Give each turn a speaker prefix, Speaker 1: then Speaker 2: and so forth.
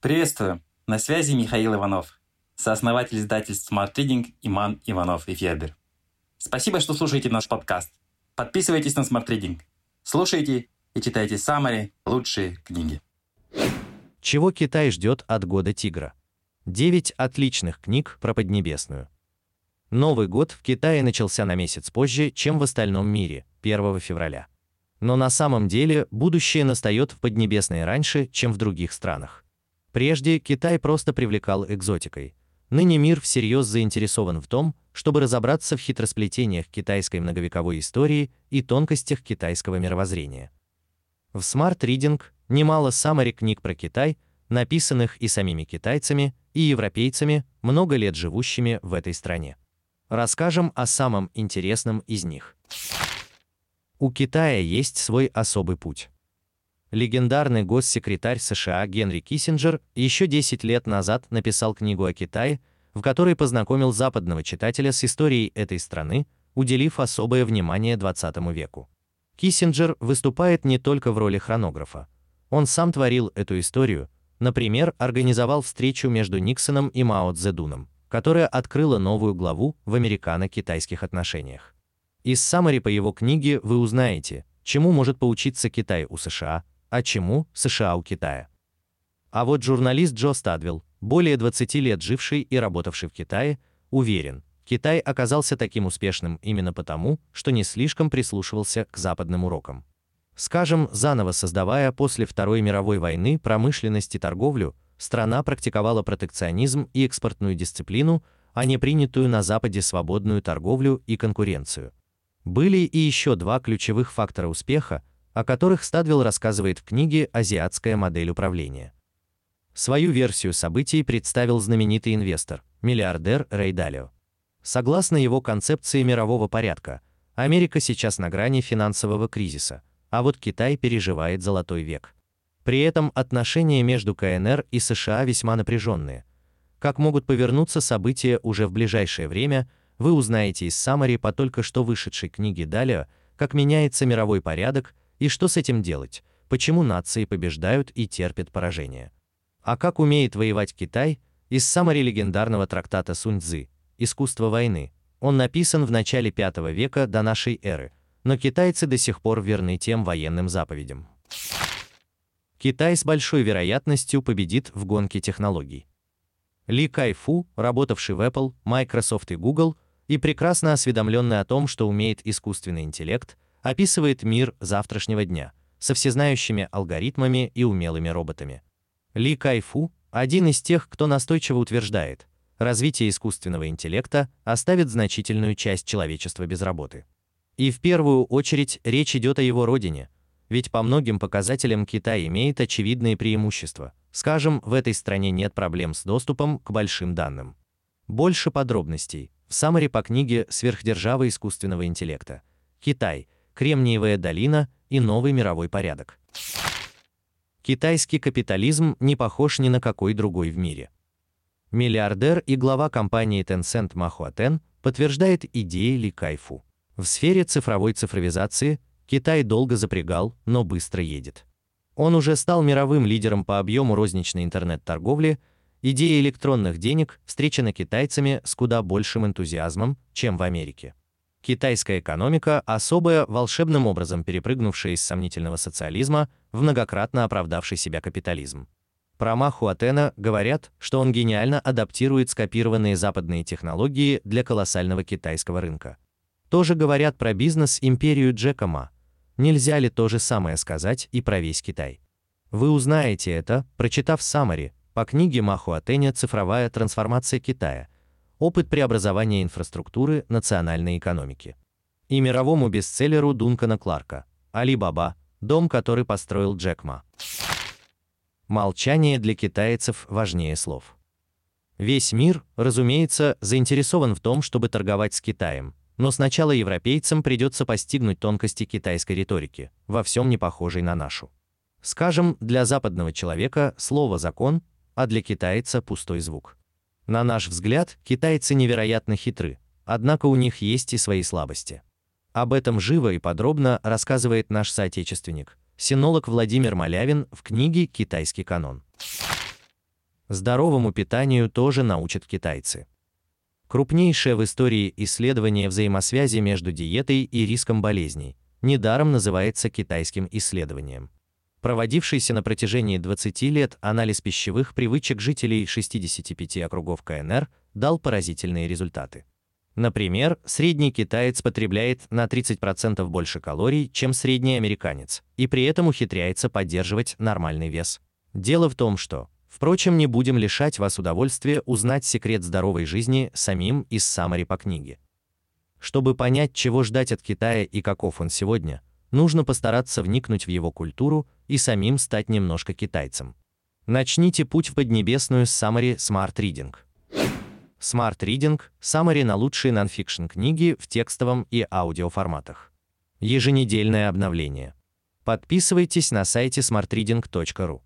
Speaker 1: Приветствую! На связи Михаил Иванов, сооснователь издательств Smart Reading Иман Иванов и Федер. Спасибо, что слушаете наш подкаст. Подписывайтесь на Smart Reading. Слушайте и читайте самые лучшие книги.
Speaker 2: Чего Китай ждет от года тигра? Девять отличных книг про Поднебесную. Новый год в Китае начался на месяц позже, чем в остальном мире, 1 февраля. Но на самом деле будущее настает в Поднебесной раньше, чем в других странах. Прежде Китай просто привлекал экзотикой. Ныне мир всерьез заинтересован в том, чтобы разобраться в хитросплетениях китайской многовековой истории и тонкостях китайского мировоззрения. В Smart Reading немало саммари книг про Китай, написанных и самими китайцами, и европейцами, много лет живущими в этой стране. Расскажем о самом интересном из них. У Китая есть свой особый путь. Легендарный госсекретарь США Генри Киссинджер еще 10 лет назад написал книгу о Китае, в которой познакомил западного читателя с историей этой страны, уделив особое внимание 20 веку. Киссинджер выступает не только в роли хронографа. Он сам творил эту историю, например, организовал встречу между Никсоном и Мао Цзэдуном, которая открыла новую главу в американо-китайских отношениях. Из саммари по его книге вы узнаете, чему может поучиться Китай у США, а чему США у Китая. А вот журналист Джо Стадвилл, более 20 лет живший и работавший в Китае, уверен, Китай оказался таким успешным именно потому, что не слишком прислушивался к западным урокам. Скажем, заново создавая после Второй мировой войны промышленность и торговлю, страна практиковала протекционизм и экспортную дисциплину, а не принятую на Западе свободную торговлю и конкуренцию. Были и еще два ключевых фактора успеха, о которых Стадвилл рассказывает в книге Азиатская модель управления. Свою версию событий представил знаменитый инвестор, миллиардер Рэй Далио. Согласно его концепции мирового порядка, Америка сейчас на грани финансового кризиса, а вот Китай переживает золотой век. При этом отношения между КНР и США весьма напряженные. Как могут повернуться события уже в ближайшее время, вы узнаете из саммари по только что вышедшей книге Далио, как меняется мировой порядок и что с этим делать? Почему нации побеждают и терпят поражение? А как умеет воевать Китай? Из самого легендарного трактата Сунь-цзы «Искусство войны». Он написан в начале V века до нашей эры, но китайцы до сих пор верны тем военным заповедям. Китай с большой вероятностью победит в гонке технологий. Ли Кайфу, работавший в Apple, Microsoft и Google, и прекрасно осведомленный о том, что умеет искусственный интеллект, описывает мир завтрашнего дня со всезнающими алгоритмами и умелыми роботами. Ли Кайфу один из тех, кто настойчиво утверждает, развитие искусственного интеллекта оставит значительную часть человечества без работы. И в первую очередь речь идет о его родине, ведь по многим показателям Китай имеет очевидные преимущества. Скажем, в этой стране нет проблем с доступом к большим данным. Больше подробностей в саммари по книге Сверхдержава искусственного интеллекта. Китай Кремниевая долина и новый мировой порядок. Китайский капитализм не похож ни на какой другой в мире. Миллиардер и глава компании Tencent Ма Хуатен подтверждает идеи Ли Кайфу. В сфере цифровой цифровизации Китай долго запрягал, но быстро едет. Он уже стал мировым лидером по объему розничной интернет-торговли. Идея электронных денег встречена китайцами с куда большим энтузиазмом, чем в Америке. Китайская экономика, особая волшебным образом перепрыгнувшая из сомнительного социализма в многократно оправдавший себя капитализм. Про Маху Атена говорят, что он гениально адаптирует скопированные западные технологии для колоссального китайского рынка. Тоже говорят про бизнес-империю Джека Ма. Нельзя ли то же самое сказать и про весь Китай? Вы узнаете это, прочитав саммари по книге Маху Атеня «Цифровая трансформация Китая», опыт преобразования инфраструктуры национальной экономики. И мировому бестселлеру Дункана Кларка «Али Баба. Дом, который построил Джек Ма». Молчание для китайцев важнее слов. Весь мир, разумеется, заинтересован в том, чтобы торговать с Китаем, но сначала европейцам придется постигнуть тонкости китайской риторики, во всем не похожей на нашу. Скажем, для западного человека слово закон, а для китайца пустой звук. На наш взгляд, китайцы невероятно хитры, однако у них есть и свои слабости. Об этом живо и подробно рассказывает наш соотечественник, синолог Владимир Малявин в книге Китайский канон. Здоровому питанию тоже научат китайцы. Крупнейшее в истории исследование взаимосвязи между диетой и риском болезней недаром называется китайским исследованием. Проводившийся на протяжении 20 лет анализ пищевых привычек жителей 65 округов КНР дал поразительные результаты. Например, средний китаец потребляет на 30% больше калорий, чем средний американец, и при этом ухитряется поддерживать нормальный вес. Дело в том, что, впрочем, не будем лишать вас удовольствия узнать секрет здоровой жизни самим из Самари по книге. Чтобы понять, чего ждать от Китая и каков он сегодня, нужно постараться вникнуть в его культуру и самим стать немножко китайцем. Начните путь в Поднебесную с Summary Smart Reading. Smart Reading – Summary на лучшие нонфикшн книги в текстовом и аудиоформатах. Еженедельное обновление. Подписывайтесь на сайте smartreading.ru.